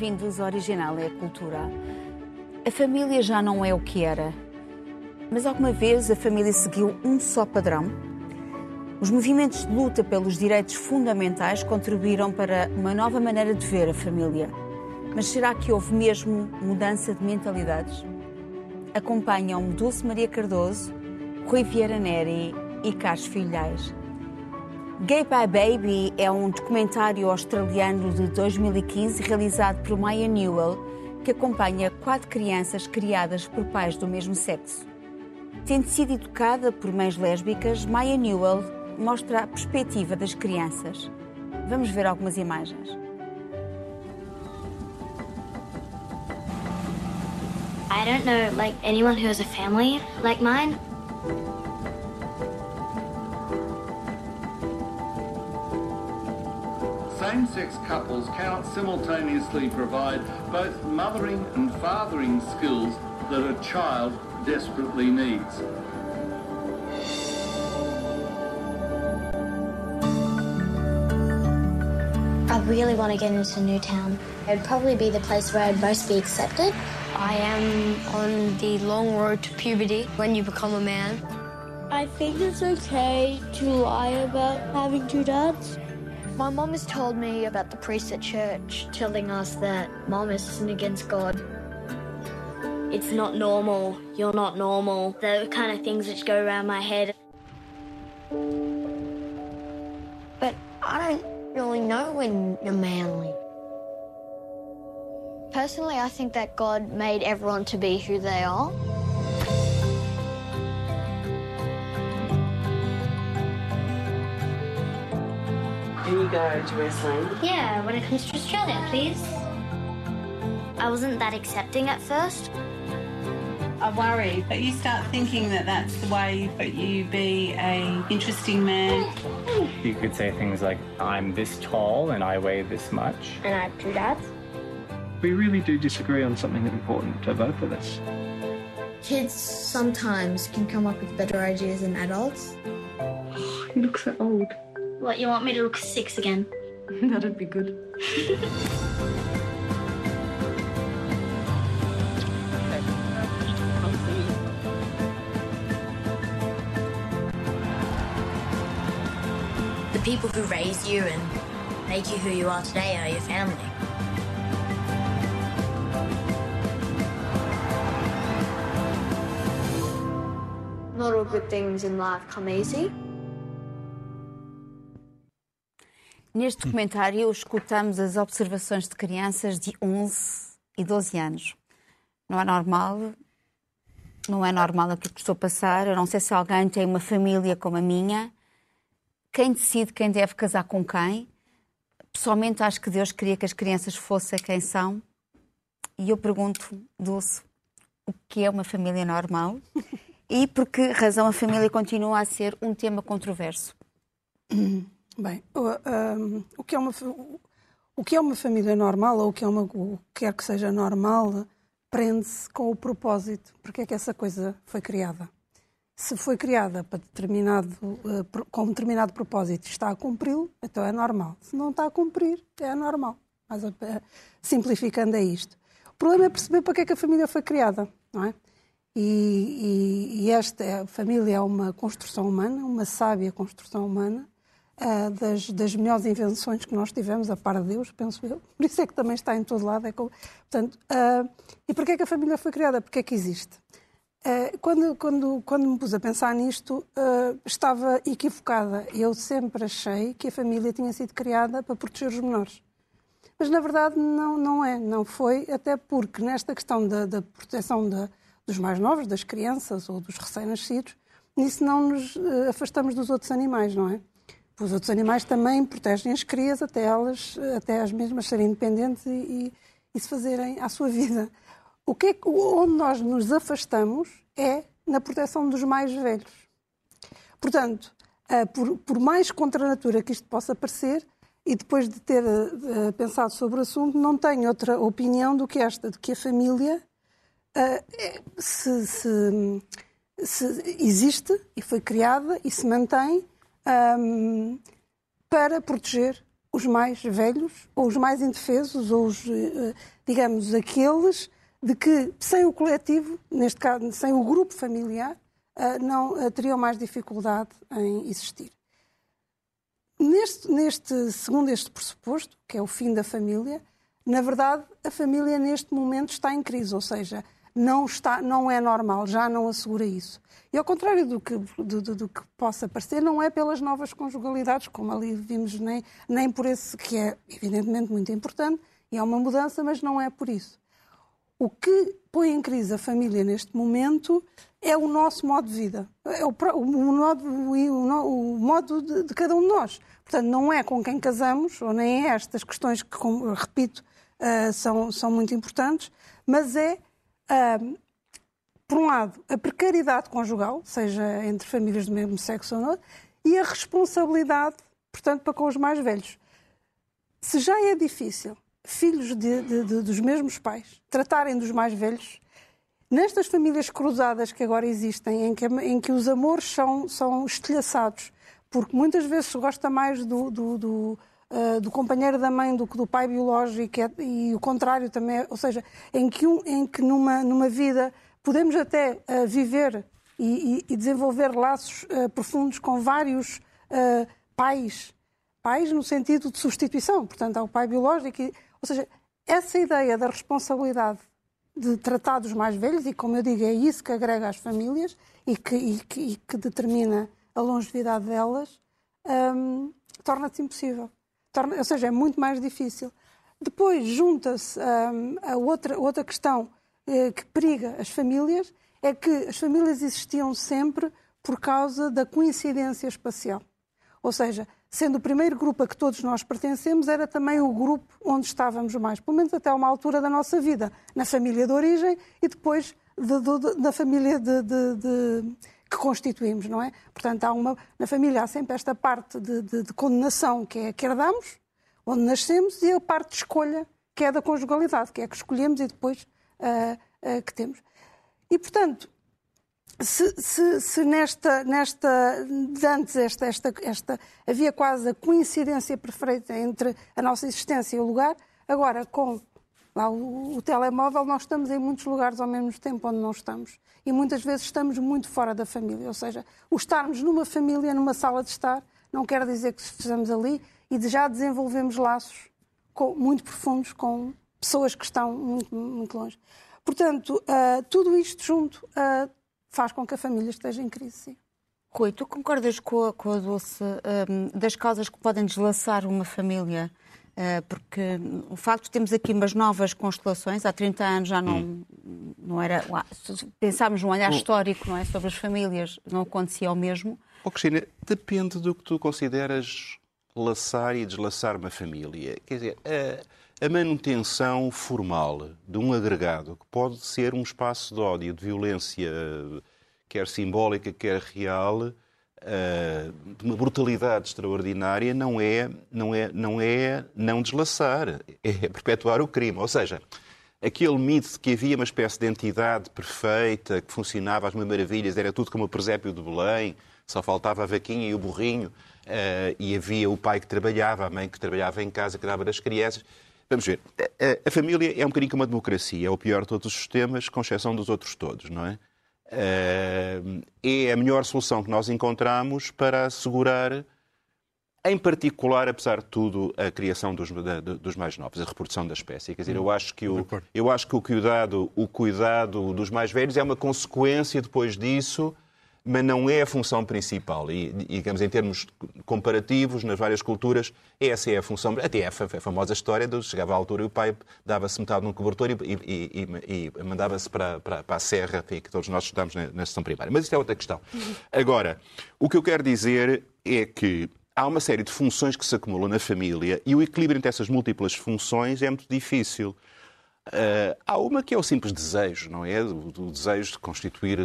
bem-vindos ao Original é a Cultura. A família já não é o que era, mas alguma vez a família seguiu um só padrão? Os movimentos de luta pelos direitos fundamentais contribuíram para uma nova maneira de ver a família. Mas será que houve mesmo mudança de mentalidades? Acompanham-me Dulce Maria Cardoso, Rui Vieira Neri e Carlos Filhais. Gay by Baby é um documentário australiano de 2015 realizado por Maya Newell que acompanha quatro crianças criadas por pais do mesmo sexo. Tendo sido educada por mães lésbicas, Maya Newell mostra a perspectiva das crianças. Vamos ver algumas imagens. I don't know like anyone who has a family like mine. Same-sex couples cannot simultaneously provide both mothering and fathering skills that a child desperately needs. I really want to get into Newtown. It'd probably be the place where I'd most be accepted. I am on the long road to puberty when you become a man. I think it's okay to lie about having two dads. My mom has told me about the priest at church telling us that mom is sin against God. It's not normal. You're not normal. The kind of things which go around my head. But I don't really know when you're manly. Personally, I think that God made everyone to be who they are. Can you go to wrestling? Yeah, when it comes to Australia, please. I wasn't that accepting at first. I worry, but you start thinking that that's the way that you be a interesting man. You could say things like, I'm this tall and I weigh this much. And I have two dads. We really do disagree on something important to both of us. Kids sometimes can come up with better ideas than adults. Oh, you look so old. What, you want me to look six again? That'd be good. The people who raised you and make you who you are today are your family. Not all good things in life come easy. Neste documentário, escutamos as observações de crianças de 11 e 12 anos. Não é normal, não é normal aquilo que estou a passar. Eu não sei se alguém tem uma família como a minha. Quem decide quem deve casar com quem? Pessoalmente, acho que Deus queria que as crianças fossem quem são. E eu pergunto, Dulce, o que é uma família normal? E por que razão a família continua a ser um tema controverso? Bem, o, um, o, que é uma, o que é uma família normal, ou o que, é uma, o que quer que seja normal, prende-se com o propósito. Porque é que essa coisa foi criada? Se foi criada para determinado, uh, com um determinado propósito e está a cumpri-lo, então é normal. Se não está a cumprir, é normal. Mas, uh, simplificando é isto. O problema é perceber para que é que a família foi criada, não é? E, e, e esta é, família é uma construção humana, uma sábia construção humana, uh, das, das, melhores invenções que nós tivemos, a par de Deus, penso eu. Por isso é que também está em todo lado. É como... Portanto, uh, e porquê é que a família foi criada? Porquê é que existe? Uh, quando, quando, quando me pus a pensar nisto, estava equivocada. Eu sempre achei que a família tinha sido criada para proteger os menores. Mas, na verdade, não, não é. Não foi, até porque nesta questão da, da proteção da, dos mais novos, das crianças ou dos recém-nascidos, nisso não nos afastamos dos outros animais, não é? Os outros animais também protegem as crias até elas, até as mesmas serem independentes e, e, e se fazerem à sua vida. O que é, onde nós nos afastamos é na proteção dos mais velhos. Portanto, por, por mais contra a natura que isto possa parecer, e depois de ter uh, pensado sobre o assunto, não tenho outra opinião do que esta, de que a família uh, se, se, se existe e foi criada e se mantém um, para proteger os mais velhos, ou os mais indefesos, ou os, eh, digamos, aqueles de que, sem o coletivo, neste caso, sem o grupo familiar, eh, não eh, teriam mais dificuldade em existir. Neste, neste, segundo este pressuposto, que é o fim da família, na verdade, a família neste momento está em crise, ou seja, não, está, não é normal, já não assegura isso. E ao contrário do que, do, do, do, que possa parecer, não é pelas novas conjugalidades, como ali vimos, nem, nem por esse que é evidentemente muito importante, e é uma mudança, mas não é por isso. O que põe em crise a família neste momento é o nosso modo de vida, é o, o, o, o modo de, de, cada um de nós. Portanto, não é com quem casamos, ou nem é estas questões que, como, repito, uh, são, são muito importantes, mas é uh, por um lado, a precariedade conjugal, seja entre famílias do mesmo sexo ou não, e a responsabilidade, portanto, para com os mais velhos. Se já é difícil filhos de, de, de, dos mesmos pais tratarem dos mais velhos, nestas famílias cruzadas que agora existem, em que, em que os amores são, são estilhaçados, porque muitas vezes se gosta mais do, do, do Uh, do companheiro da mãe do que do pai biológico é, e o contrário também, ou seja, em que, um, em que numa, numa vida Podemos até uh, viver e, e, e, desenvolver laços uh, profundos com vários pais, pais no sentido de substituição, portanto, há o pai biológico, e, ou seja, essa ideia da responsabilidade de tratar dos mais velhos, e como eu digo, é isso que agrega às famílias e que, e que, e que determina a longevidade delas, um, torna-se impossível. Torna, ou seja, é muito mais difícil. Depois junta-se um, a outra, outra questão eh, que periga as famílias é que as famílias existiam sempre por causa da coincidência espacial. Ou seja, sendo o primeiro grupo a que todos nós pertencemos, era também o grupo onde estávamos mais, pelo menos até uma altura da nossa vida, na família de origem e depois de, de, da família de, que constituímos, não é? Portanto, há uma, na família há sempre esta parte de, condenação que é que herdamos, onde nascemos, e a parte de escolha, que é da conjugalidade, que é que escolhemos e depois uh, uh, que temos. E, portanto, se, se, se, nesta, nesta de antes esta, esta, esta, havia quase a coincidência perfeita entre a nossa existência e o lugar, agora com lá, o, o, telemóvel nós estamos em muitos lugares ao mesmo tempo onde não estamos. E muitas vezes estamos muito fora da família. Ou seja, o estarmos numa família, numa sala de estar, não quer dizer que estejamos ali e já desenvolvemos laços com, muito profundos com pessoas que estão muito, muito longe. Portanto, uh, tudo isto junto uh, faz com que a família esteja em crise. Sim. Rui, tu concordas com a, com a Dulce um, das causas que podem deslaçar uma família? Uh, porque o facto de termos aqui umas novas constelações, há 30 anos já não, hum. não era. Se pensarmos num olhar histórico não é, sobre as famílias, não acontecia o mesmo. Oh, Cristina, depende do que tu consideras laçar e deslaçar uma família. Quer dizer, uh, a manutenção formal de um agregado que pode ser um espaço de ódio, de violência, quer simbólica, quer real, eh, de uma brutalidade extraordinária, não é não, é, não é não deslaçar, é perpetuar o crime. Ou seja, aquele mito de que havia uma espécie de entidade perfeita, que funcionava às maravilhas, era tudo como o presépio de Belém, só faltava a vaquinha e o burrinho, uh, e havia o pai que trabalhava, a mãe que trabalhava em casa, que dava das crianças. Vamos ver. A, família é um bocadinho como a democracia. É o pior de todos os sistemas, com exceção dos outros todos, não é? É a melhor solução que nós encontramos para assegurar, em particular, apesar de tudo, a criação dos, dos mais novos, a reprodução da espécie. Quer dizer, eu acho que o, eu acho que o cuidado, o cuidado dos mais velhos é uma consequência depois disso mas não é a função principal. E, digamos, em termos comparativos, nas várias culturas, essa é a função. Até a famosa história de chegava à altura e o pai dava-se metade num cobertor e, e, e, e mandava-se para, para, para, a serra, que todos nós estudamos na, na sessão primária. Mas isto é outra questão. Agora, o que eu quero dizer é que há uma série de funções que se acumulam na família e o equilíbrio entre essas múltiplas funções é muito difícil. Uh, há uma que é o simples desejo, não é? O, o desejo de constituir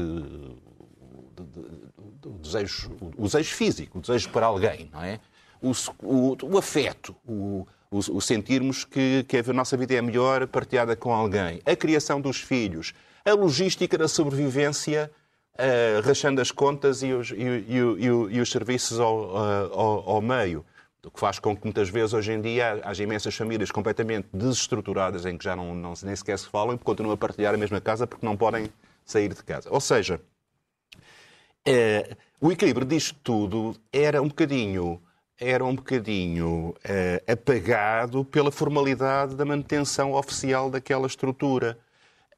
o desejo, o desejo físico, o desejo por alguém, não é? O, o, o afeto, o, o, sentirmos que, que a nossa vida é melhor partilhada com alguém, a criação dos filhos, a logística da sobrevivência, uh, rachando as contas e os, e, e, e os serviços ao, uh, ao, ao, meio. O que faz com que muitas vezes hoje em dia haja imensas famílias completamente desestruturadas em que já não, não nem sequer se falam e continuam a partilhar a mesma casa porque não podem sair de casa. Ou seja, eh, o equilíbrio disto tudo era um bocadinho era um bocadinho eh, apagado pela formalidade da manutenção oficial daquela estrutura.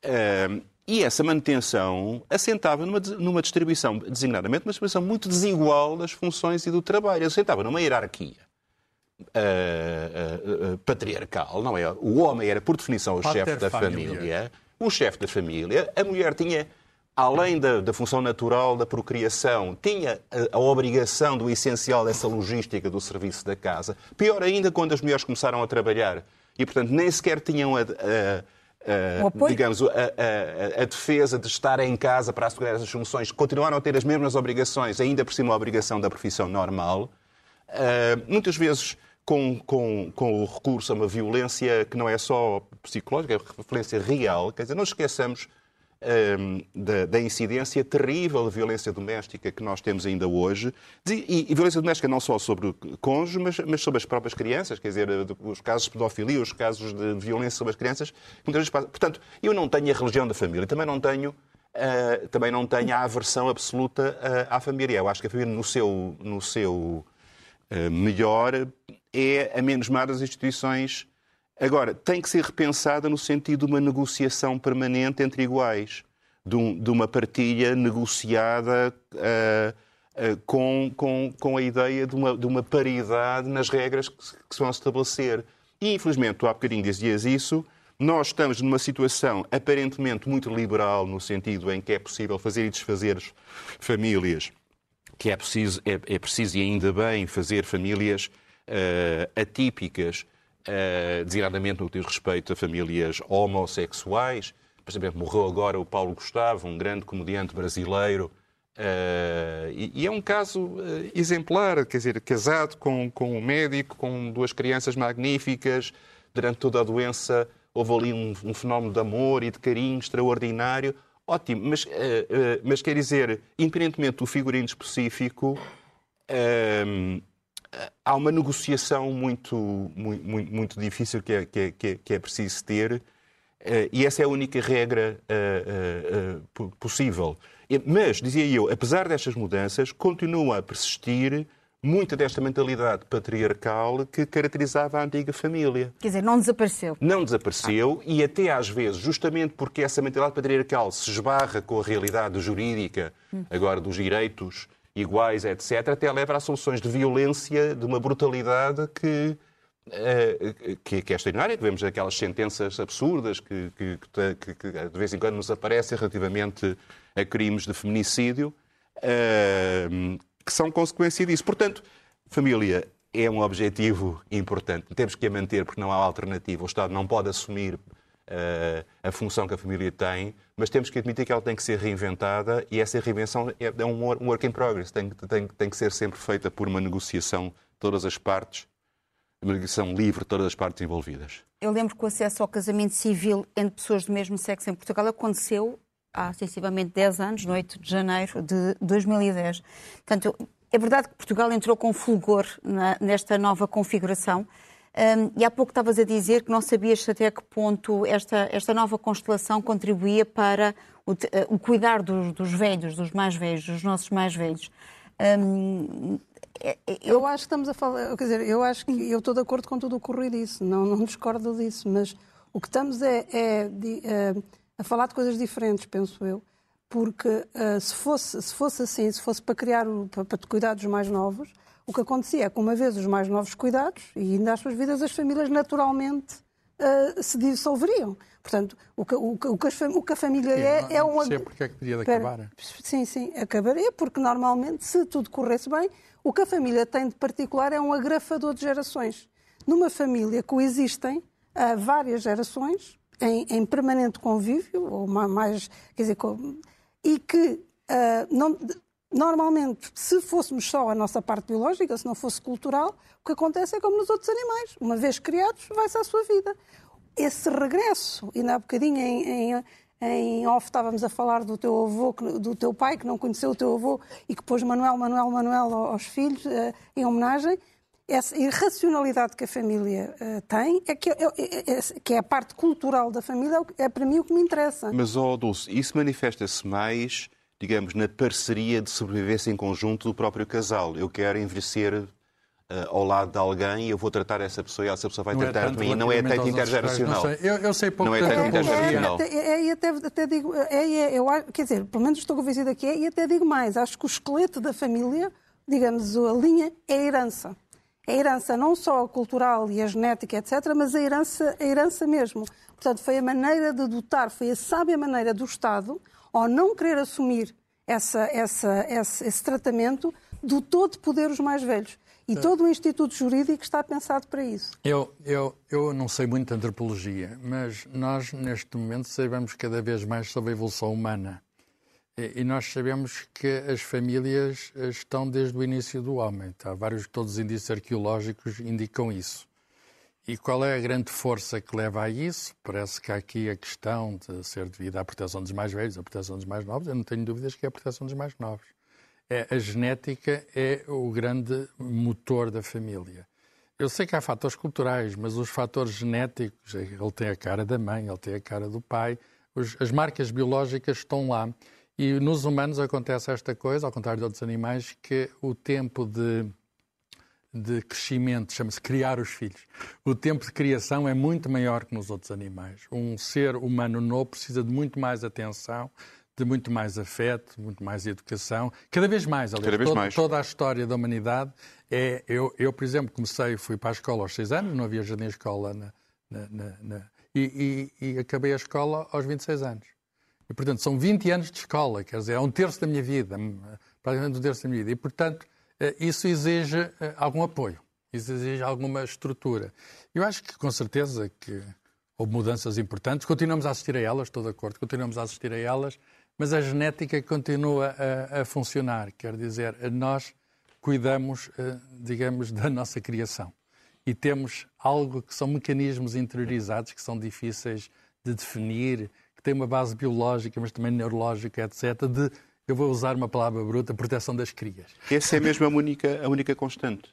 Eh, e essa manutenção assentava numa, numa distribuição, designadamente, uma distribuição muito desigual das funções e do trabalho. Assentava numa hierarquia uh, uh, patriarcal, não é? O homem era, por definição, o chefe da família. família. O chefe da família. A mulher tinha além da, da, função natural da procriação, tinha a, a, obrigação do essencial dessa logística do serviço da casa. Pior ainda quando as mulheres começaram a trabalhar e, portanto, nem sequer tinham a, a digamos, a, defesa de estar em casa para assegurar essas funções. Continuaram a ter as mesmas obrigações, ainda por cima a obrigação da profissão normal. Uh, muitas vezes com, com, com o recurso a uma violência que não é só psicológica, é violência real. Quer dizer, não esqueçamos da, da, incidência terrível de violência doméstica que nós temos ainda hoje. E, e violência doméstica não só sobre cônjuges, mas, mas, sobre as próprias crianças, quer dizer, os casos de pedofilia, os casos de violência sobre as crianças. Muitas vezes, portanto, eu não tenho a religião da família, também não tenho. Uh, também não tenho a aversão absoluta uh, à família. Eu acho que a família, no seu, no seu uh, melhor, é a menos má das instituições Agora, tem que ser repensada no sentido de uma negociação permanente entre iguais, de, um, de uma partilha negociada uh, uh, com, com, com a ideia de uma, de uma paridade nas regras que que se vão estabelecer. E, infelizmente, tu há bocadinho dizias isso, nós estamos numa situação aparentemente muito liberal, no sentido em que é possível fazer e desfazer famílias, que é preciso, é, é preciso e ainda bem fazer famílias uh, atípicas, uh, designadamente no que diz respeito a famílias homossexuais. Por exemplo, morreu agora o Paulo Gustavo, um grande comediante brasileiro, Uh, e, é um caso uh, exemplar, quer dizer, casado com, com um médico, com duas crianças magníficas, durante toda a doença houve ali um, um fenómeno de amor e de carinho extraordinário. Ótimo, mas, uh, mas quer dizer, independentemente do figurino específico, há uma negociação muito, muito, muito difícil que é, que, é, que é preciso ter, eh, e essa é a única regra uh, uh, possível. Mas, dizia eu, apesar destas mudanças, continua a persistir muita desta mentalidade patriarcal que caracterizava a antiga família. Quer dizer, não desapareceu. Não desapareceu e até às vezes, justamente porque essa mentalidade patriarcal se esbarra com a realidade jurídica, hum. agora dos direitos iguais, etc., até leva a soluções de violência, de uma brutalidade que, uh, que, que é extraordinária. Vemos aquelas sentenças absurdas que, que, que, de vez em quando nos aparecem relativamente a crimes de feminicídio, uh, que são consequência disso. Portanto, família é um objetivo importante. Temos que a manter porque não há alternativa. O Estado não pode assumir a função que a família tem, mas temos que admitir que ela tem que ser reinventada e essa reinvenção é, é um work in progress, tem, tem, tem que ser sempre feita por uma negociação de todas as partes, uma negociação livre de todas as partes envolvidas. Eu lembro que o acesso ao casamento civil entre pessoas do mesmo sexo em Portugal aconteceu há sensivelmente 10 anos, no 8 de janeiro de 2010. Portanto, é verdade que Portugal entrou com fulgor nesta nova configuração, um, e há pouco estavas a dizer que não sabias até que ponto esta, esta nova constelação contribuía para o, eh, o cuidar dos, dos, velhos, dos mais velhos, dos nossos mais velhos. Um, é, é, eu... eu... acho que estamos a falar, quer dizer, eu acho que eu estou de acordo com tudo o corrido disso, não, não discordo disso, mas o que estamos é, é de, é, a falar de coisas diferentes, penso eu, porque uh, se, fosse, se fosse assim, se fosse para criar, para, para cuidar dos mais novos, o que acontecia é que, uma vez os mais novos cuidados, e ainda às suas vidas, as famílias naturalmente uh, se dissolveriam. Portanto, o que, o, que o que, a família é, é uma. Não porque é que podia acabar. Sim, sim, acabaria, porque normalmente, se tudo corresse bem, o que a família tem de particular é um agrafador de gerações. Numa família coexistem uh, várias gerações em, em, permanente convívio, ou mais, quer dizer, e que uh, não, Normalmente, se fôssemos só a nossa parte biológica, se não fosse cultural, o que acontece é como nos outros animais. Uma vez criados, vai-se à sua vida. Esse regresso, e há bocadinho em, em, em off estávamos a falar do teu avô, do teu pai, que não conheceu o teu avô e que pôs Manuel, Manuel, Manuel aos filhos, eh, em homenagem. essa irracionalidade que a família uh, tem, é que é, é, é, que é a parte cultural da família, é para mim o que me interessa. Mas, ó oh, Dulce, isso manifesta-se mais, digamos, na parceria de sobrevivência em conjunto do próprio casal. Eu quero envelhecer Uh, ao lado de alguém e eu vou tratar essa pessoa e essa pessoa vai não tratar é de mim. Não é tanto intergeracional. Não sei. Eu, eu sei pouco não é tanto intergeracional. É, é, e até, até digo, é, é, eu, quer dizer, pelo menos estou convencida que é, e até digo mais, acho que o esqueleto da família, digamos, a linha, é a herança. É a herança não só a cultural e a genética, etc., mas a herança, a herança mesmo. Portanto, foi a maneira de dotar, foi a sábia maneira do Estado, ao não querer assumir essa, essa, esse, esse tratamento, dotou de poder os mais velhos. E todo o Instituto Jurídico está pensado para isso. Eu, eu, eu não sei muito de antropologia, mas nós, neste momento, sabemos cada vez mais sobre a evolução humana. E, e nós sabemos que as famílias estão desde o início do homem. Há vários, todos os indícios arqueológicos indicam isso. E qual é a grande força que leva a isso? Parece que há aqui a questão de ser devido à proteção dos mais velhos, à proteção dos mais novos. Eu não tenho dúvidas que é a proteção dos mais novos é, a genética é o grande motor da família. Eu sei que há fatores culturais, mas os fatores genéticos, ele tem a cara da mãe, ele tem a cara do pai, os, as marcas biológicas estão lá. E nos humanos acontece esta coisa, ao contrário de outros animais, que o tempo de, de crescimento, chama-se criar os filhos, o tempo de criação é muito maior que nos outros animais. Um ser humano novo precisa de muito mais atenção, de muito mais afeto, muito mais educação, cada vez mais, aliás, cada vez toda, mais. toda a história da humanidade é, eu, eu, por exemplo, comecei, fui para a escola aos 6 anos, não havia jardim escola na, na, na, na e, e, e, acabei a escola aos 26 anos. E, portanto, são 20 anos de escola, quer dizer, é um terço da minha vida, praticamente um terço da minha vida. E, portanto, isso exige eh, algum apoio, isso exige alguma estrutura. Eu acho que, com certeza, que houve mudanças importantes, continuamos a assistir a elas, estou de acordo, continuamos a assistir a elas, mas a genética continua a, a funcionar, quer dizer, nós cuidamos, eh, digamos, da nossa criação. E temos algo que são mecanismos interiorizados que são difíceis de definir, que têm uma base biológica, mas também neurológica, etc., de, eu vou usar uma palavra bruta, proteção das crias. Essa é mesmo a única, a única constante.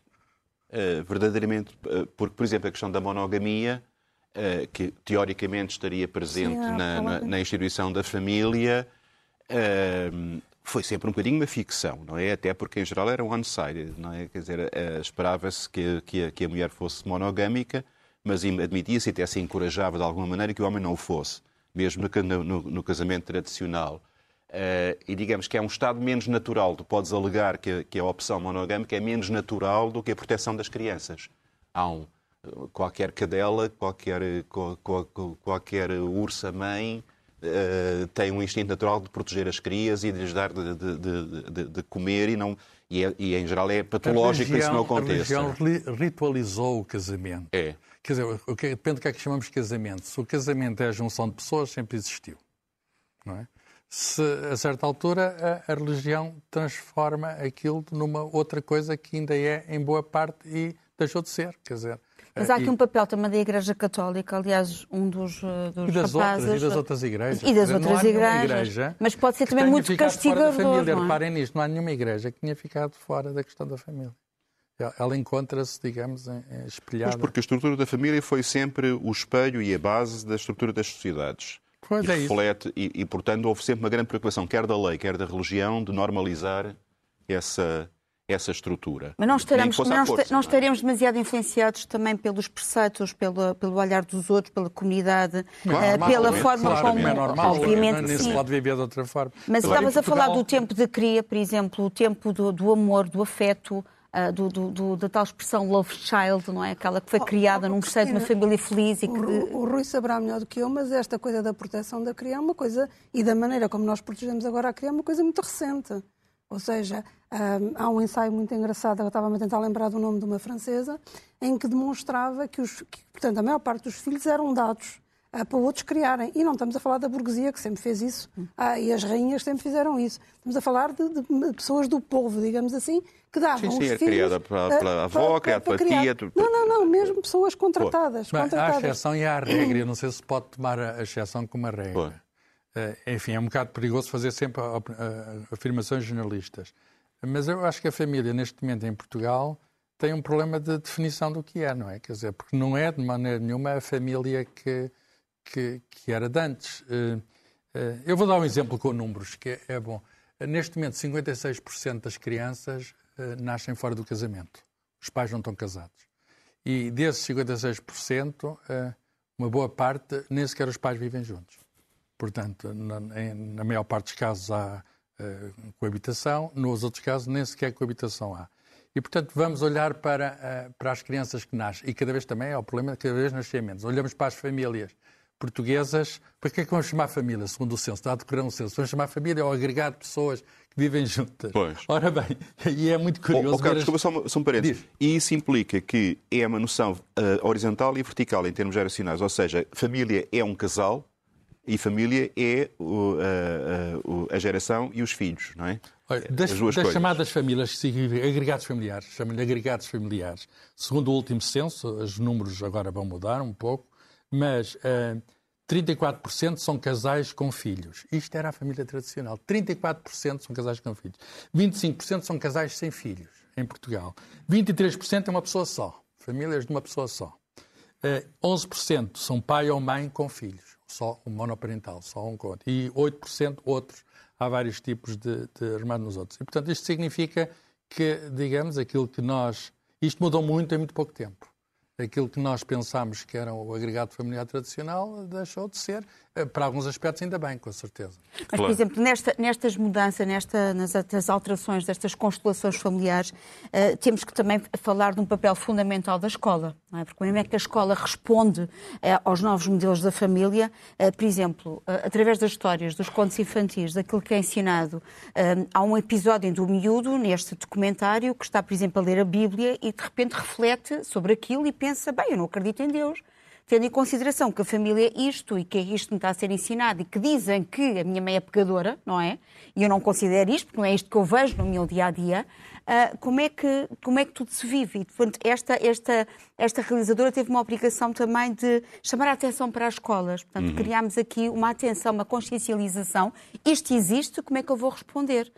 Uh, verdadeiramente, uh, porque, por exemplo, a questão da monogamia, uh, que teoricamente estaria presente Sim, na, na, na, instituição da família, foi sempre um bocadinho uma ficção, não é? Até porque, em geral, era one-sided, não é? Quer dizer, uh, esperava-se que, que, que, a mulher fosse monogâmica, mas admitia-se e até se encorajava de alguma maneira que o homem não o fosse, mesmo no, no, no casamento tradicional. Uh, e digamos que é um estado menos natural. Tu podes alegar que, que a opção monogâmica é menos natural do que a proteção das crianças. Há um, qualquer cadela, qualquer, qualquer ursa-mãe uh, tem um instinto natural de proteger as crias e de lhes dar de, de, de, de comer e não e, é, e, em geral é patológico que isso não aconteça. A religião ritualizou o casamento. É. Quer dizer, depende do que é que chamamos de casamento. Se o casamento é a junção de pessoas, sempre existiu. Não é? Se, a certa altura, a, a, religião transforma aquilo numa outra coisa que ainda é, em boa parte, e deixou de ser. Quer dizer, mas há aqui um papel também da Igreja Católica, aliás, um dos, eh, dos e das rapazes... Outras, e das outras igrejas. E das outras igrejas. Igreja mas pode ser também muito castigador. Família. Não é? Reparem nisto, não há nenhuma igreja que tenha ficado fora da questão da família. Ela encontra-se, digamos, espelhada. Mas porque a estrutura da família foi sempre o espelho e a base da estrutura das sociedades. Pois e é reflete, e, e, portanto, houve sempre uma grande preocupação, quer da lei, quer da religião, de normalizar essa, essa estrutura. Mas não estaremos, não, força, não estaremos demasiado influenciados também pelos preceitos, pelo, pelo olhar dos outros, pela comunidade, claro, uh, pela forma claro, como. É normal, obviamente, pode viver de outra forma. Mas estavas a falar do tempo de cria, por exemplo, o tempo do, do amor, do afeto. Uh, do, do, do, da tal expressão love child, não é? Aquela que foi oh, criada oh, num seio de uma família feliz e que... O, o Rui saberá melhor do que eu, mas esta coisa da proteção da criança é uma coisa, e da maneira como nós protegemos agora a criança é uma coisa muito recente. Ou seja, um, há um ensaio muito engraçado, eu estava-me a tentar lembrar do nome de uma francesa, em que demonstrava que, os, que portanto, a maior parte dos filhos eram dados para outros criarem. E não estamos a falar da burguesia, que sempre fez isso, uh, e as rainhas sempre fizeram isso. Estamos a falar de, de pessoas do povo, digamos assim, que davam sim, sim, os é filhos... criada pela, pela avó, criada pela tia... Não, não, não, mesmo pessoas contratadas. contratadas. Há a exceção e há a regra, eu não sei se pode tomar a exceção como a regra. Eh, enfim, é um bocado perigoso fazer sempre afirmações jornalistas. Mas eu acho que a família, neste momento em Portugal, tem um problema de definição do que é, não é? Quer dizer, porque não é de maneira nenhuma a família que, que, que era de antes. Uh, uh, eu vou dar um exemplo com números, que é, é bom. Neste momento, 56% das crianças uh, nascem fora do casamento. Os pais não estão casados. E desses 56%, uma boa parte, nem sequer os pais vivem juntos. Portanto, na, maior parte dos casos há coabitação, nos outros casos nem sequer coabitação há. E, portanto, vamos olhar para, para as crianças que nascem. E cada vez também é o problema, cada vez nascem menos. Olhamos para as famílias portuguesas. Para que é que vamos chamar família, segundo o censo? Está a decorrer um censo. Vamos chamar família ao agregado de pessoas que vivem juntas. Pois. Ora bem, e é muito curioso. Oh, oh, Carlos, as... desculpa só, um parênteses. E isso implica que é uma noção uh, horizontal e vertical em termos geracionais. Ou seja, família é um casal e família é o, a, a, a, geração e os filhos, não é? Olha, das, das chamadas famílias que significam agregados familiares, chamam-lhe agregados familiares. Segundo o último censo, os números agora vão mudar um pouco, mas uh, 34% são casais com filhos. Isto era a família tradicional. 34% são casais com filhos. 25% são casais sem filhos, em Portugal. 23% é uma pessoa só. Famílias de uma pessoa só. Uh, 11% são pai ou mãe com filhos. Só um monoparental, só um conto. E 8% outros. Há vários tipos de, de armado nos outros. E, portanto, isto significa que, digamos, aquilo que nós... Isto mudou muito em muito pouco tempo aquilo que nós pensámos que era o agregado familiar tradicional deixou de ser, eh, para alguns aspectos ainda bem, com certeza. Mas, por exemplo, nesta, nestas mudanças, nesta, nas, nas, alterações destas constelações familiares, uh, temos que também falar de um papel fundamental da escola, não é? porque como é que a escola responde uh, aos novos modelos da família, uh, por exemplo, através das histórias, dos contos infantis, daquilo que é ensinado. há um episódio do miúdo, neste documentário, que está, por exemplo, a ler a Bíblia e de repente reflete sobre aquilo e pensa, bem, eu não acredito em Deus, tendo em consideração que a família é isto e que é isto que me está a ser ensinado e que dizem que a minha mãe é pecadora, não é? E eu não considero isto, porque não é isto que eu vejo no meu dia a dia. Uh, como, é que, como é que tudo se vive? E, portanto, esta, esta, esta realizadora teve uma obrigação também de chamar a atenção para as escolas. Portanto, uhum. criámos aqui uma atenção, uma consciencialização. Isto existe, como é que eu vou responder?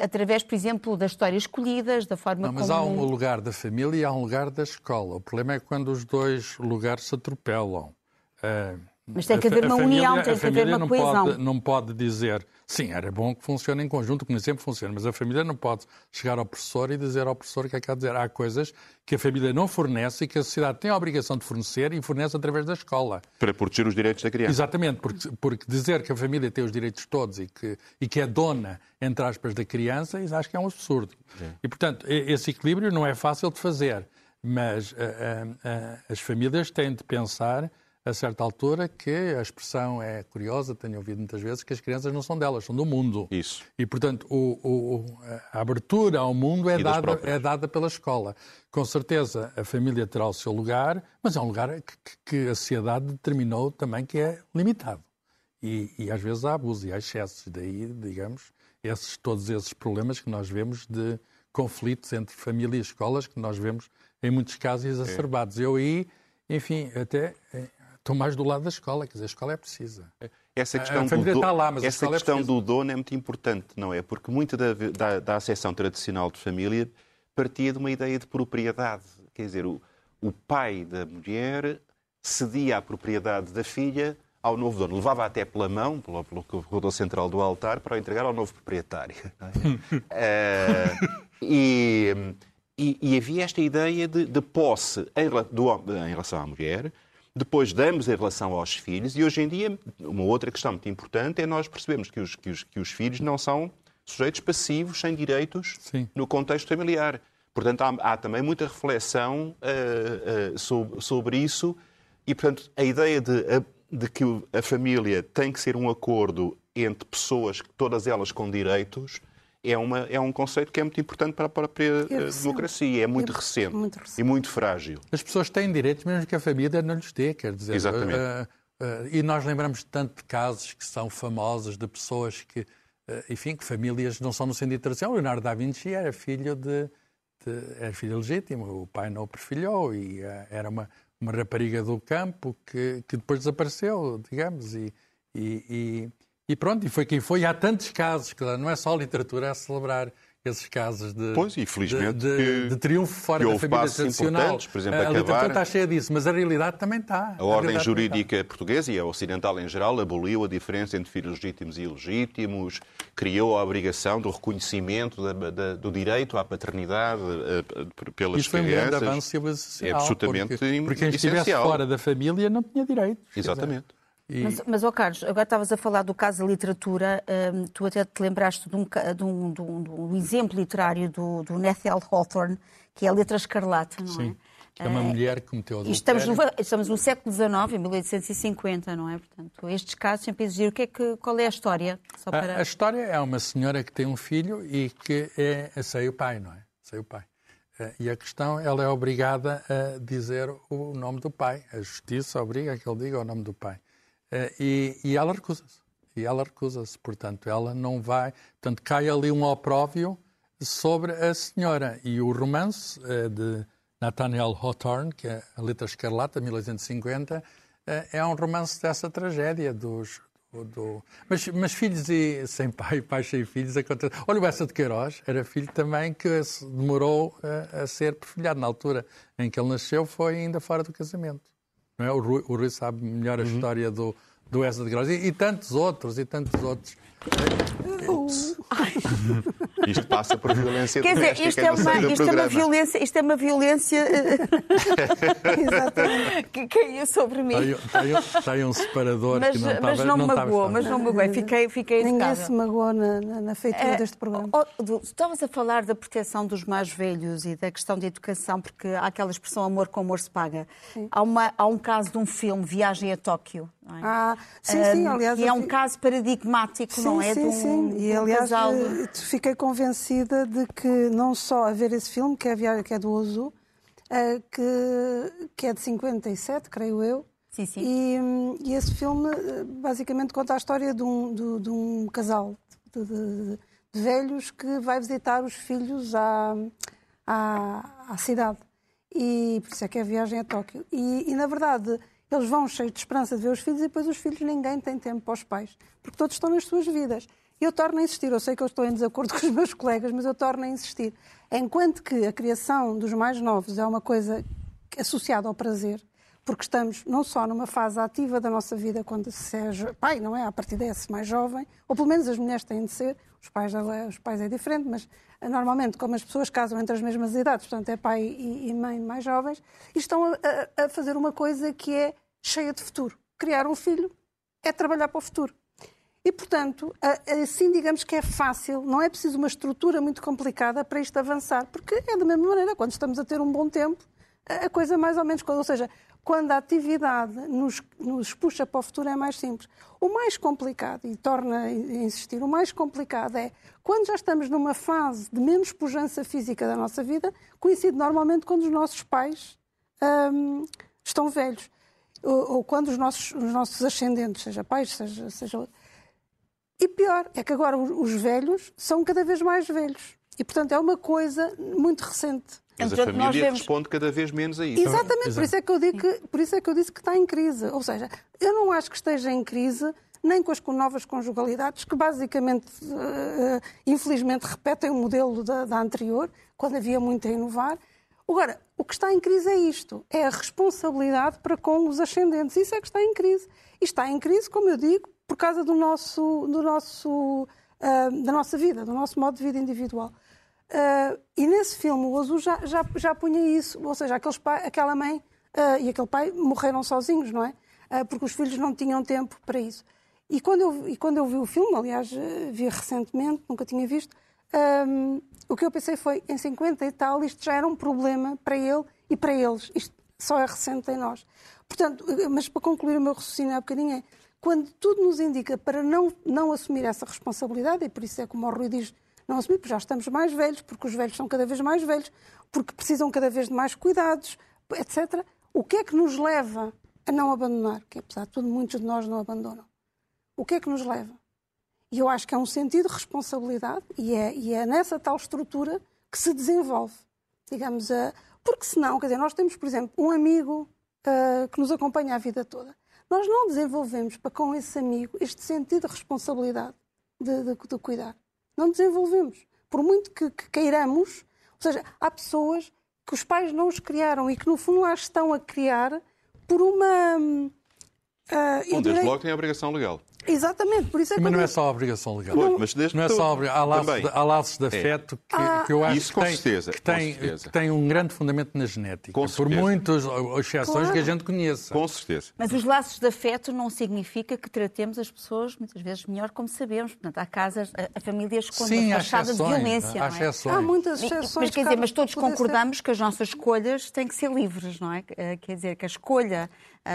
Através, por exemplo, das histórias escolhidas, da forma Não, mas como... há um lugar da família e há um lugar da escola. O problema é quando os dois lugares se atropelam. Uh, mas tem que haver uma família, união, tem que haver uma não coesão. Pode, não pode dizer, sim, era bom que funcione em conjunto, como sempre funciona, mas a família não pode chegar ao professor e dizer ao professor que é que há dizer. Há coisas que a família não fornece e que a sociedade tem a obrigação de fornecer e fornece através da escola. Para proteger os direitos da criança. Exatamente, porque, porque dizer que a família tem os direitos todos e que, e que é dona, entre aspas, da criança, isso acho que é um absurdo. É. E, portanto, esse equilíbrio não é fácil de fazer, mas uh, uh, uh, as famílias têm de pensar a certa altura que a expressão é curiosa, tenho ouvido muitas vezes, que as crianças não são delas, são do mundo. Isso. E, portanto, o, o, a abertura ao mundo é dada, é dada pela escola. Com certeza a família terá o seu lugar, mas é um lugar que, que a sociedade determinou também que é limitado. E, e, às vezes há abuso e há excessos. Daí, digamos, esses, todos esses problemas que nós vemos de conflitos entre família e escolas, que nós vemos em muitos casos exacerbados. É. Eu aí, enfim, até Estou mais do lado da escola, quer dizer, a escola é precisa. Essa questão, do, do, lá, essa é questão é do dono é muito importante, não é? Porque muita da, da, da acessão tradicional de família partia de uma ideia de propriedade. Quer dizer, o, o pai da mulher cedia a propriedade da filha ao novo dono. Levava até pela mão, pelo, pelo corredor central do altar, para o entregar ao novo proprietário. É? uh, e, e, e, havia esta ideia de, de posse em, do, em relação à mulher, depois damos em relação aos filhos, e hoje em dia, uma outra questão muito importante é nós percebemos que os, que os, que os filhos não são sujeitos passivos, sem direitos, Sim. no contexto familiar. Portanto, há, há também muita reflexão uh, uh, sobre, sobre, isso, e, portanto, a ideia de, de que a família tem que ser um acordo entre pessoas, todas elas com direitos, é, uma, é um conceito que é muito importante para a própria é democracia. É muito, é recente, muito recente, e muito frágil. As pessoas têm direitos mesmo que a família não lhes dê, quer dizer. Exatamente. Uh, uh, e nós lembramos tanto de casos que são famosos de pessoas que, uh, enfim, que famílias não são no sentido tradicional. Leonardo da Vinci era filho de, de era filho legítimo, o pai não o perfilhou e era uma, uma rapariga do campo que, que depois desapareceu, digamos, e, e, e e pronto, e foi quem foi. E há tantos casos, que não é só a literatura a celebrar esses casos de, pois, infelizmente, de, de, de triunfo fora da família tradicional. Por exemplo, a acabar... literatura está cheia disso, mas a realidade também está. A, a ordem jurídica portuguesa e a ocidental em geral aboliu a diferença entre filhos legítimos e ilegítimos, criou a obrigação do reconhecimento da, da, do direito à paternidade uh, pelas Isso foi um crianças. grande avanço. É absolutamente porque, porque quem estivesse fora da família não tinha direitos. Exatamente. E... Mas, mas oh Carlos, agora estavas a falar do caso da literatura, um, tu até te lembraste de um, de um, de um, de um exemplo literário do, do Nathaniel Hawthorne, que é a Letra Escarlata, não Sim. é? É uma uh, mulher que cometeu adultério. Estamos no, estamos no século XIX, em 1850, não é? Portanto, estes casos sempre exigir o que é que, qual é a história? Para... A, a, história é uma senhora que tem um filho e que é, sei o pai, não é? Sei o pai. Uh, e a questão, ela é obrigada a dizer o nome do pai. A justiça obriga a que ele diga o nome do pai. Uh, e, e ela recusa-se. E ela recusa-se. Portanto, ela não vai. Portanto, cai ali um opróvio sobre a senhora. E o romance uh, de Nathaniel Hawthorne, que é a Letra Escarlata, 1850, é um romance dessa tragédia dos. Do. Mas, mas, filhos e sem pai, pai sem filhos, acontece. Olha, o Essa de Queiroz era filho também que demorou a, a ser perfilhado. Na altura em que ele nasceu, foi ainda fora do casamento. Não é? o, Rui, o Rui sabe melhor a uhum. história do, do Essa de Queiroz e, e tantos outros, e tantos outros. Isto passa por violência Quer dizer, isto é, uma, isto é uma violência, isto é uma violência que caiu sobre mim. Tem, tem, tem um separador mas, que não estava Mas não, não magoou, mas não magoou. Fiquei, fiquei Ninguém educada. se magoou na, na, na feitura É, deste programa. oh, Estavas a falar da proteção dos mais velhos e da questão da educação, porque há aquela expressão amor com amor se paga. Há, uma, há um caso de um filme, Viagem a Tóquio. Não é? Ah, sim, sim, aliás. E é um caso paradigmático, sim, não é? Sim, um, sim. E aliás, casal... fiquei convencida de que não só a ver esse filme, que é, que é do Ozu, que, que é de 57, creio eu. Sim, sim. E, e esse filme basicamente conta a história de um, de, de um casal de, de, de, velhos que vai visitar os filhos à, à, à, cidade. E por isso é que é a viagem a Tóquio. E, e na verdade eles vão cheios de esperança de ver os filhos e depois os filhos ninguém tem tempo para os pais, porque todos estão nas suas vidas. Eu torno a insistir, eu sei que eu estou em desacordo com os meus colegas, mas eu torno a insistir. Enquanto que a criação dos mais novos é uma coisa associada ao prazer, porque estamos não só numa fase ativa da nossa vida, quando se é pai, não é? A partir desse mais jovem, ou pelo menos as mulheres têm de ser, os pais, os pais é diferente, mas normalmente, como as pessoas casam entre as mesmas idades, portanto é pai e mãe mais jovens, e estão a, a fazer uma coisa que é cheia de futuro. Criar um filho é trabalhar para o futuro. E, portanto, assim digamos que é fácil, não é preciso uma estrutura muito complicada para isto avançar, porque é da mesma maneira, quando estamos a ter um bom tempo, a coisa mais ou menos, ou seja, quando a atividade nos, nos puxa para o futuro é mais simples. O mais complicado, e torna a insistir, o mais complicado é quando já estamos numa fase de menos pujança física da nossa vida, coincide normalmente quando os nossos pais hum, estão velhos ou, ou quando os nossos, os nossos ascendentes, seja pais, seja, seja. E pior, é que agora os velhos são cada vez mais velhos. E, portanto, é uma coisa muito recente. Mas a família vemos... responde cada vez menos a isso. Exatamente, por isso, é que eu digo que, por isso é que eu disse que está em crise. Ou seja, eu não acho que esteja em crise nem com as novas conjugalidades, que basicamente, uh, infelizmente, repetem o modelo da, da anterior, quando havia muito a inovar. Agora, o que está em crise é isto, é a responsabilidade para com os ascendentes. Isso é que está em crise. E está em crise, como eu digo, por causa do nosso, do nosso, uh, da nossa vida, do nosso modo de vida individual. Uh, e nesse filme, o Azul já, já, já punha isso, ou seja, aqueles pai, aquela mãe uh, e aquele pai morreram sozinhos, não é? porque os filhos não tinham tempo para isso. E quando eu, e quando eu vi o filme, aliás, vi recentemente, nunca tinha visto, o que eu pensei foi, em 50 e tal, isto já era um problema para ele e para eles. Isto só é recente em nós. Portanto, mas para concluir o meu raciocínio há bocadinho é, quando tudo nos indica para não, não assumir essa responsabilidade, e por isso é como o Rui diz, não assumir, porque já estamos mais velhos, porque os velhos são cada vez mais velhos, porque precisam cada vez de mais cuidados, etc. O que é que nos leva a não abandonar? Que apesar de tudo, muitos de nós não abandonam. O que é que nos leva? E eu acho que é um sentido de responsabilidade e é, e é nessa tal estrutura que se desenvolve. Digamos, uh, porque senão, quer dizer, nós temos, por exemplo, um amigo uh, que nos acompanha a vida toda. Nós não desenvolvemos para com esse amigo este sentido de responsabilidade de, de, de cuidar. Não desenvolvemos. por muito que, que queiramos, ou seja, há pessoas que os pais não os criaram e que no fundo lá estão a criar por uma. Uh, Bom, desde logo tem a obrigação legal. Exatamente, por isso é que. Mas não é só a obrigação legal. Pois, mas desde não é que só obrigação. Há laços, de, há laços de É. afeto que, Ah. que eu acho Isso que, tem, certeza, que, tem, que tem um grande fundamento na genética. Com por certeza. muitas exceções Claro. que a gente conheça. Com certeza. Mas os laços de afeto não significa que tratemos as pessoas muitas vezes melhor como sabemos. Portanto, há casas, há famílias com Sim, uma há fachada de violência. há não é? exceções. Há muitas exceções. Mas quer dizer, mas todos poder ser- concordamos que as nossas escolhas têm que ser livres, não é? Eh, Quer dizer, que a escolha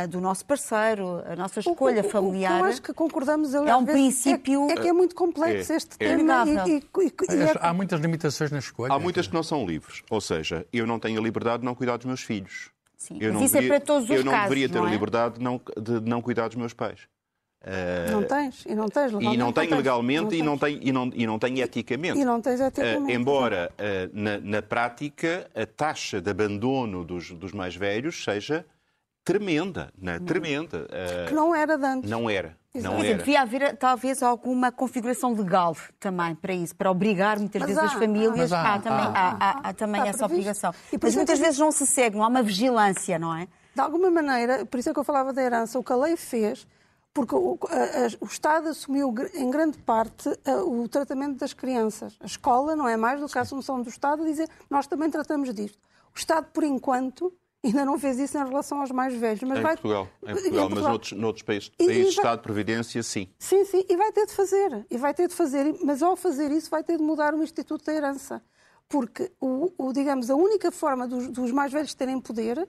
do nosso parceiro, a nossa escolha o- o- familiar. Eu acho que concordamos. ele, é um vezes, princípio- É, é que é muito complexo É, este é. tema. e- e- e- e é- Há muitas limitações na escolha. Há muitas que não são livres. Ou seja, eu não tenho a liberdade de não cuidar dos meus filhos. Sim, Eu mas não isso é deveria- para todos os Eu não casos, deveria ter não a é? liberdade de não, de não cuidar dos meus pais. Eh, Não tens, e não tens e legalmente. não tenho tens. legalmente e, Não não tens. tenho, e, não, e não tenho eticamente. E não tens eticamente. embora eh, na, na prática a taxa de abandono dos, dos mais velhos seja tremenda, né? tremenda. Eh, Que não era de antes. não era. Não Quer dizer, era. devia haver talvez alguma configuração legal também para isso, para obrigar muitas Mas vezes há, as famílias. Mas há, há, também, há. há, há- há também essa previsto. obrigação. E por Mas isso é muitas vezes não se segue, não há uma vigilância, não é? De alguma maneira, por isso é que eu falava da herança, o que a lei fez, porque o, a- a- o Estado assumiu em grande parte a- o tratamento das crianças. A escola não é mais do que a assunção do Estado dizer nós também tratamos disto. O Estado, por enquanto, ainda não fez isso em relação aos mais velhos. Mas Em vai... Portugal, em Em Portugal, mas Portugal. noutros, noutros países, E- e países de vai- Estado de Providência, sim. Sim, sim, e vai ter de fazer. E vai ter de fazer, mas ao fazer isso vai ter de mudar o Instituto da Herança. Porque, o, o, digamos, a única forma dos, dos mais velhos terem poder,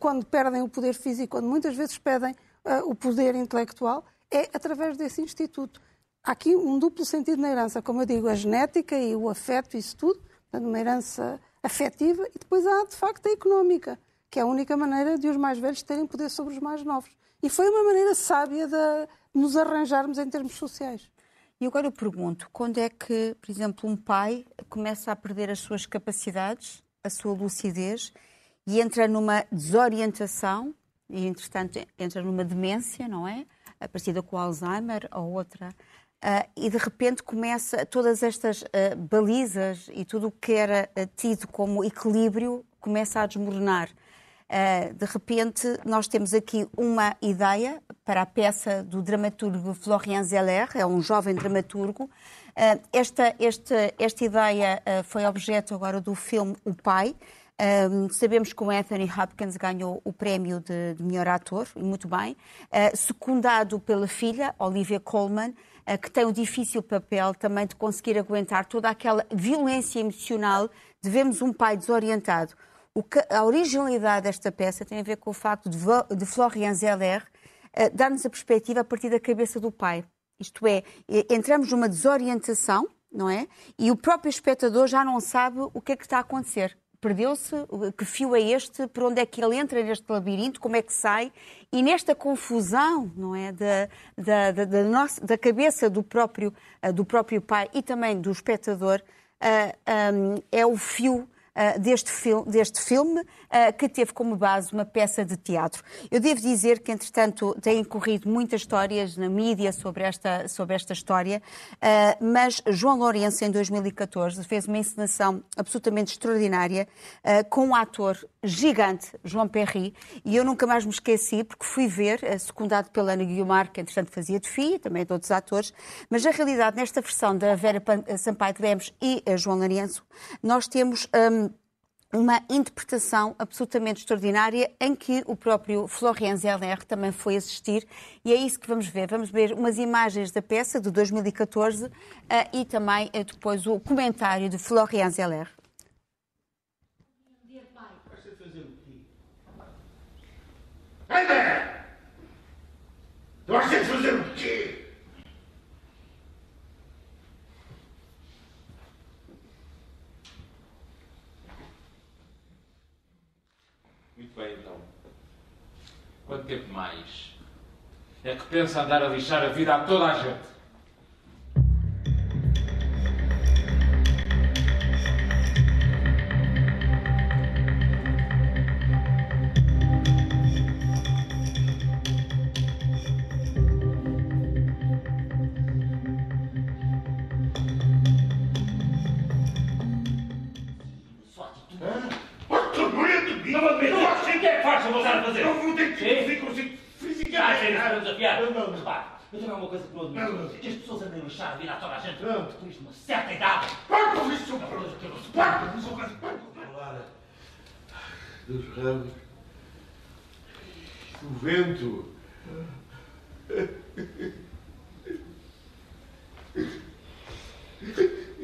quando perdem o poder físico, quando muitas vezes perdem eh, o poder intelectual, é através desse Instituto. Há aqui um duplo sentido na herança, como eu digo, a genética e o afeto, isso tudo, uma herança afetiva, e depois há, de facto, a económica, que é a única maneira de os mais velhos terem poder sobre os mais novos. E foi uma maneira sábia de nos arranjarmos em termos sociais. E agora eu pergunto, quando é que, por exemplo, um pai começa a perder as suas capacidades, a sua lucidez e entra numa desorientação e, entretanto, entra numa demência, não é? Parecida com Alzheimer ou outra. ah, e de repente começa todas estas ah, balizas e tudo o que era ah, tido como equilíbrio começa a desmoronar. Uh, de repente, nós temos aqui uma ideia para a peça do dramaturgo Florian Zeller, é um jovem dramaturgo. Uh, esta, esta, esta ideia uh, foi objeto agora do filme O Pai. Um, sabemos que o Anthony Hopkins ganhou o prémio de, de melhor ator, muito bem, secundado pela filha, Olivia Colman, que tem o difícil papel também de conseguir aguentar toda aquela violência emocional de vermos um pai desorientado. Que, a originalidade desta peça tem a ver com o facto de, de Florian Zeller eh, dar-nos a perspectiva a partir da cabeça do pai. Isto é, eh, entramos numa desorientação, não é? E o próprio espectador já não sabe o que é que está a acontecer. Perdeu-se, que fio é este, por onde é que ele entra neste labirinto, como é que sai, e nesta confusão, não é, da, da, da, da nossa, da cabeça do próprio, eh, do próprio pai e também do espectador, ah, ah, é o fio ah, deste, fil deste filme, ah, que teve como base uma peça de teatro. Eu devo dizer que, entretanto, têm corrido muitas histórias na mídia sobre esta, sobre esta história, ah, mas João Lourenço, em 2014, fez uma encenação absolutamente extraordinária com um ator gigante, João Perry, e eu nunca mais me esqueci, porque fui ver, secundado pela Ana Guiomar, que entretanto fazia de FI, também de outros atores, mas na realidade, nesta versão da Vera Sampaio de Lemos e João Lourenço, nós temos hum, uma interpretação absolutamente extraordinária em que o próprio Florian Zeller também foi assistir e é isso que vamos ver. Vamos ver umas imagens da peça de 2014 ah, e também ah, depois o comentário de Florian Zeller. Vai there! Fazer o Muito bem, então. Quanto tempo mais? É que pensa andar a lixar a vida a toda a gente? Uma coisa que eu não suporto. Para com isso! Para com Clara, dos ramos, do vento.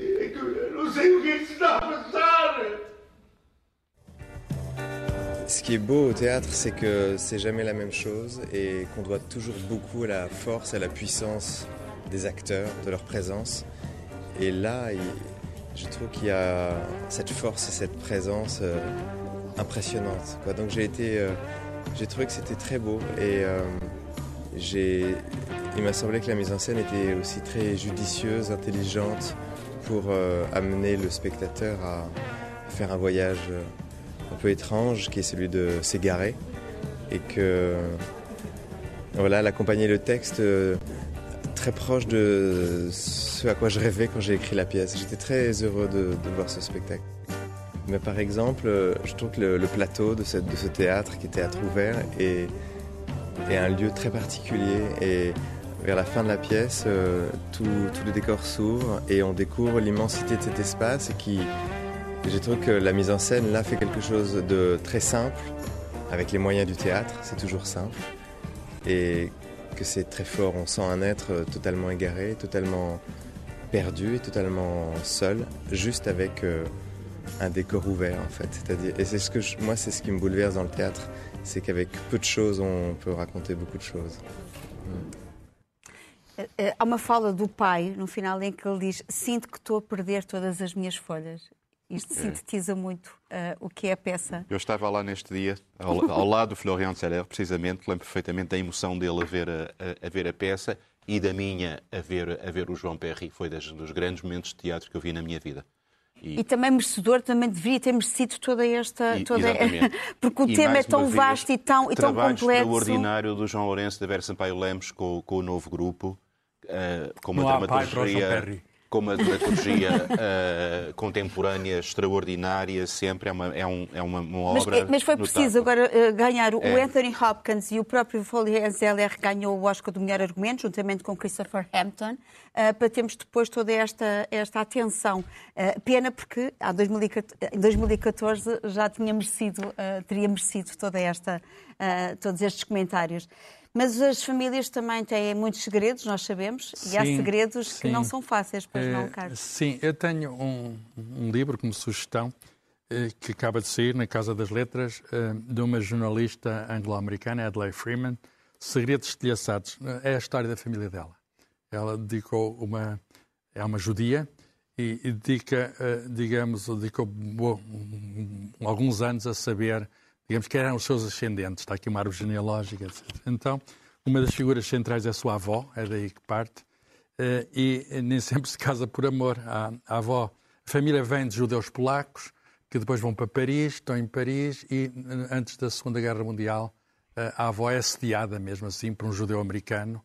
É que eu não sei o que é que se está a passar! Ce qui est beau au théâtre, c'est que c'est jamais la même chose et qu'on doit toujours beaucoup à la force, à la puissance des acteurs, de leur présence. Et là, je trouve qu'il y a cette force et cette présence euh, impressionnante. Donc j'ai été, euh, j'ai trouvé que c'était très beau et euh, il m'a semblé que la mise en scène était aussi très judicieuse, intelligente pour amener le spectateur à faire un voyage un peu étrange qui est celui de s'égarer et que accompagnait le texte très proche de ce à quoi je rêvais quand j'ai écrit la pièce. J'étais très heureux de, voir ce spectacle. Mais par exemple, euh, je trouve que le, plateau de, ce théâtre qui est théâtre ouvert est, est un lieu très particulier et vers la fin de la pièce, euh, tout, tout le décor s'ouvre et on découvre l'immensité de cet espace et qui, je trouve que la mise en scène là fait quelque chose de très simple, avec les moyens du théâtre, c'est toujours simple, et c'est très fort. On sent un être totalement égaré, totalement perdu et totalement seul, juste avec euh, un décor ouvert en fait. C'est-à-dire, et c'est ce moi c'est ce qui me bouleverse dans le théâtre, c'est qu'avec peu de choses on peut raconter beaucoup de choses. Eh, eh, Há uma fala do pai no final em que ele Sinto que estou a perder todas as minhas folhas. Isto É. sintetiza muito eh, o que é a peça. Eu estava lá neste dia, ao, ao lado do Florian Zeller, precisamente, lembro perfeitamente da emoção dele a ver a, a- a ver a peça e da minha a ver, a ver o João Perry. Foi das- dos grandes momentos de teatro que eu vi na minha vida. E também merecedor, também deveria ter merecido toda esta. E- Toda... exatamente. Porque o E, tema é tão vez, vasto e tão, e tão complexo. extraordinário do João Lourenço, da Vera Sampaio Lemos, com, com o novo grupo, eh, com uma Não há pai para o João dramaturgia, Perry. com uma dramaturgia eh, contemporânea extraordinária, sempre é uma, é um- é uma, uma Mas, obra. mas foi notável. preciso agora eh, ganhar. O É. Anthony Hopkins e o próprio Foley Zeller ganhou o Oscar do melhor argumento, juntamente com Christopher Hampton, eh, para termos depois toda esta, esta atenção. Pena porque há 2014 em 2014 já tinha merecido, teria merecido toda esta, todos estes comentários. Mas as famílias também têm muitos segredos, nós sabemos, e há Sim, segredos que sim. não são fáceis, pois não, Eh, Carlos? Sim, eu tenho um, um livro como sugestão eh, que acaba de sair na Casa das Letras eh, de uma jornalista anglo-americana, Adlai Freeman, Segredos Estilhaçados. É a história da família dela. Ela dedicou uma. É uma judia e, e dedica, eh, digamos, dedicou bo- um- alguns anos a saber, digamos, quem eram os seus ascendentes. Está aqui uma árvore genealógica, etc. Então, uma das figuras centrais é a sua avó, é daí que parte. Eh, e nem sempre se casa por amor. A, avó, a família vem de judeus polacos, que depois vão para Paris, estão em Paris e eh, antes da Segunda Guerra Mundial eh, a avó é assediada mesmo assim por um judeu americano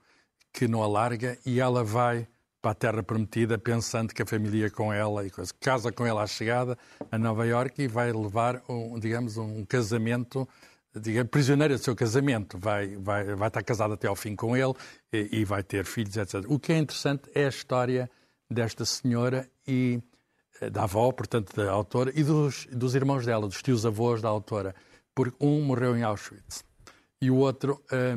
que não a larga e ela vai para a Terra Prometida pensando que a família ia com ela e coisa. Casa com ela à chegada a Nova Iorque e vai levar, um, digamos, um casamento digamos, prisioneira do seu casamento, vai, vai, vai estar casada até ao fim com ele e, e vai ter filhos, etc. O que é interessante é a história desta senhora e eh, da avó, portanto, da autora, e dos, dos irmãos dela, dos tios-avós da autora, porque um morreu em Auschwitz e o outro, eh,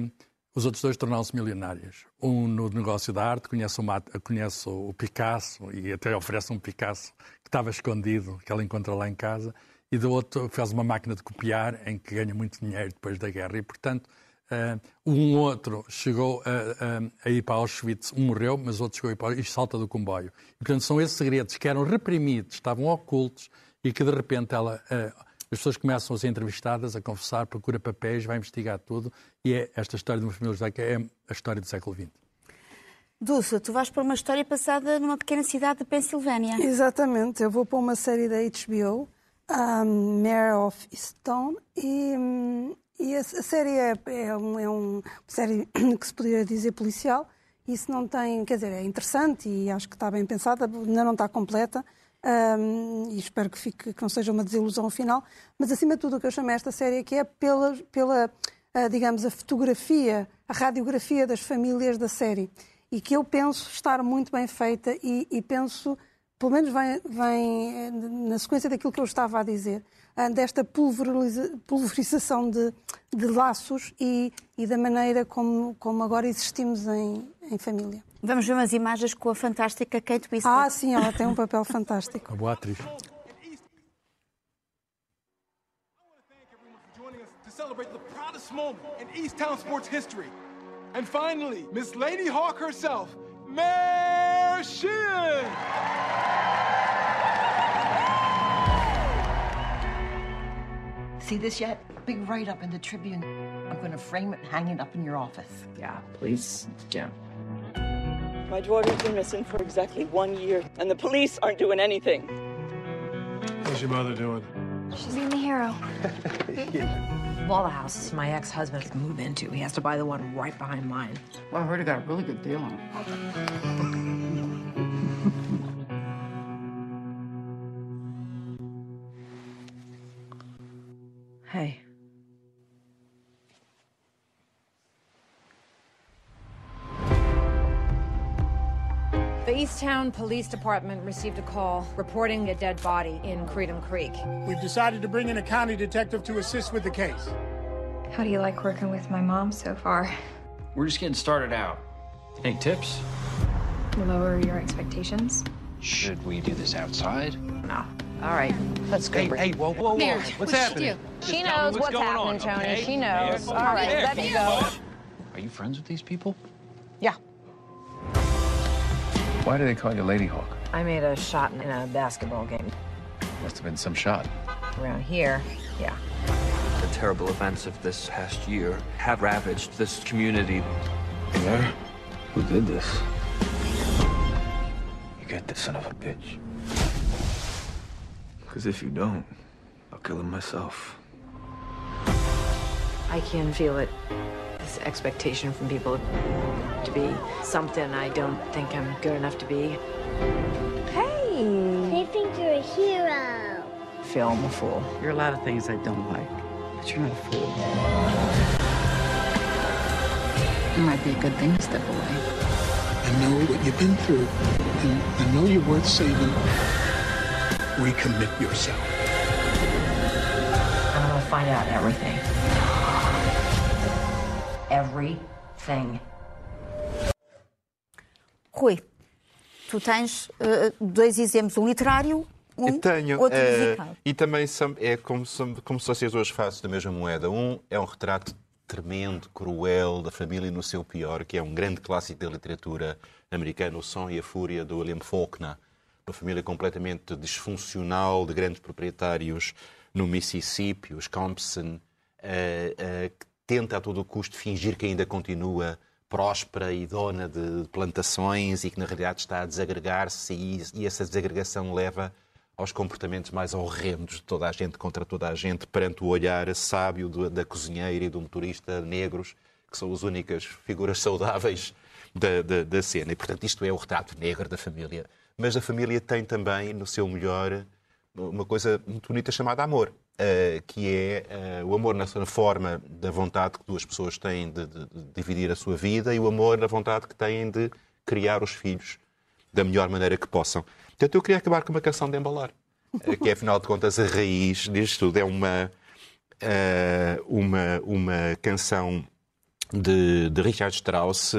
os outros dois tornaram-se milionários. Um no negócio da arte, conhece o, conhece o Picasso e até oferece um Picasso que estava escondido, que ela encontra lá em casa, e do outro faz uma máquina de copiar em que ganha muito dinheiro depois da guerra. E, portanto, eh, um outro chegou a, a- a ir para Auschwitz, um morreu, mas outro chegou a ir para e salta do comboio. E, portanto, são esses segredos que eram reprimidos, estavam ocultos e que, de repente, ela, eh, as pessoas começam a ser entrevistadas, a confessar, procura papéis, vai investigar tudo. E é esta história de uma família judaica é a história do século XX. Dulce, tu vais para uma história passada numa pequena cidade de Pensilvânia. Exatamente, eu vou para uma série da HBO, um, Mayor of Easttown, e, hum, e a, a série é, é, um, é um- uma série que se poderia dizer policial. Isso não tem, quer dizer, é interessante e acho que está bem pensada, ainda não está completa. Hum, e espero que, fique, que não seja uma desilusão final, mas acima de tudo o que eu chamo esta série aqui é pela, pela a, digamos, a fotografia, a radiografia das famílias da série. E que eu penso estar muito bem feita e, e penso, pelo menos vem, vem eh, na sequência daquilo que eu estava a dizer, ah, desta pulveriza, pulverização de, de laços e, e, da maneira como, como agora existimos em, em família. Vamos ver umas imagens com a fantástica Kate Winslet. Ah, sim, ela tem um papel fantástico. Uma boa atriz. celebrate the proudest moment in East Town sports history. And finally, Miss Lady Hawk herself, Mayor Sheehan! See this yet? Big write up in the Tribune. I'm going to frame it and hang it up in your office. Yeah, please. Yeah. My daughter's been missing for exactly one year, and the police aren't doing anything. How's your mother doing? She's being the hero. yeah. All the houses my ex-husband can move into, he has to buy the one right behind mine. Well, I heard he got a really good deal on it. Easttown Police Department received a call reporting a dead body in Creedham Creek. We've decided to bring in a county detective to assist with the case. How do you like working with my mom so far? We're just getting started out. Any tips? Lower your expectations? Should we do this outside? No. All right, let's go. Hey, hey, whoa, whoa, whoa. Mayor, what's what happening? you do? She tell me knows what's going happening, on, Tony. okay? She knows. Mayor, All right, Mayor, let me go. Are you friends with these people? Yeah. Why do they call you Lady Hawk? I made a shot in a basketball game. Must have been some shot. Around here, yeah. The terrible events of this past year have ravaged this community. Yeah? Who did this? You get this son of a bitch. Because if you don't, I'll kill him myself. I can feel it. This expectation from people to be something I don't think I'm good enough to be. Hey! They think you're a hero. I feel I'm a fool. There are a lot of things I don't like, but you're not a fool. It might be a good thing to step away. I know what you've been through, and I know you're worth saving. Recommit yourself. I'm gonna find out everything. Everything. Rui, tu tens uh, dois exemplos, um literário, um tenho. outro eh, musical. e também são, é como se, como se fossem as duas faces da mesma moeda. Um é um retrato tremendo, cruel da família no seu pior, que é um grande clássico da literatura americana, O Som e a Fúria, do William Faulkner. Uma família completamente disfuncional de grandes proprietários no Mississippi, os Compson, eh, eh, que tenta a todo custo fingir que ainda continua próspera e dona de plantações e que na realidade está a desagregar-se e, e essa desagregação leva aos comportamentos mais horrendos de toda a gente contra toda a gente perante o olhar sábio do- da cozinheira e do motorista negros, que são as únicas figuras saudáveis da, da- da cena. E, portanto, isto é o retrato negro da família. Mas a família tem também, no seu melhor, uma coisa muito bonita chamada amor, eh, que é eh, o amor na forma da vontade que duas pessoas têm de, de- de dividir a sua vida e o amor na vontade que têm de criar os filhos da melhor maneira que possam. Portanto, eu queria acabar com uma canção de embalar, eh, que é, afinal de contas, a raiz disto tudo. É uma, uma, uma canção de, de Richard Strauss,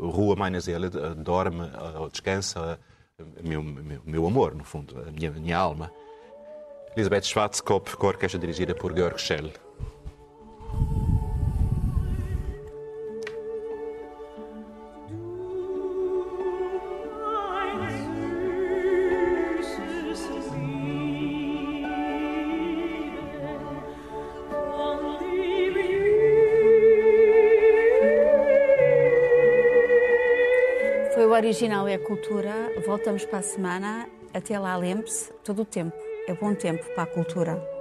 Rua eh, dorme ou descansa, meu, meu, meu amor, no fundo, a minha, minha alma. Elisabeth Schwarzkopf, com a orquestra dirigida por Georg Schell. Foi o original e a cultura. Voltamos para a semana. Até lá, lembre-se, todo o tempo é bom tempo para a cultura.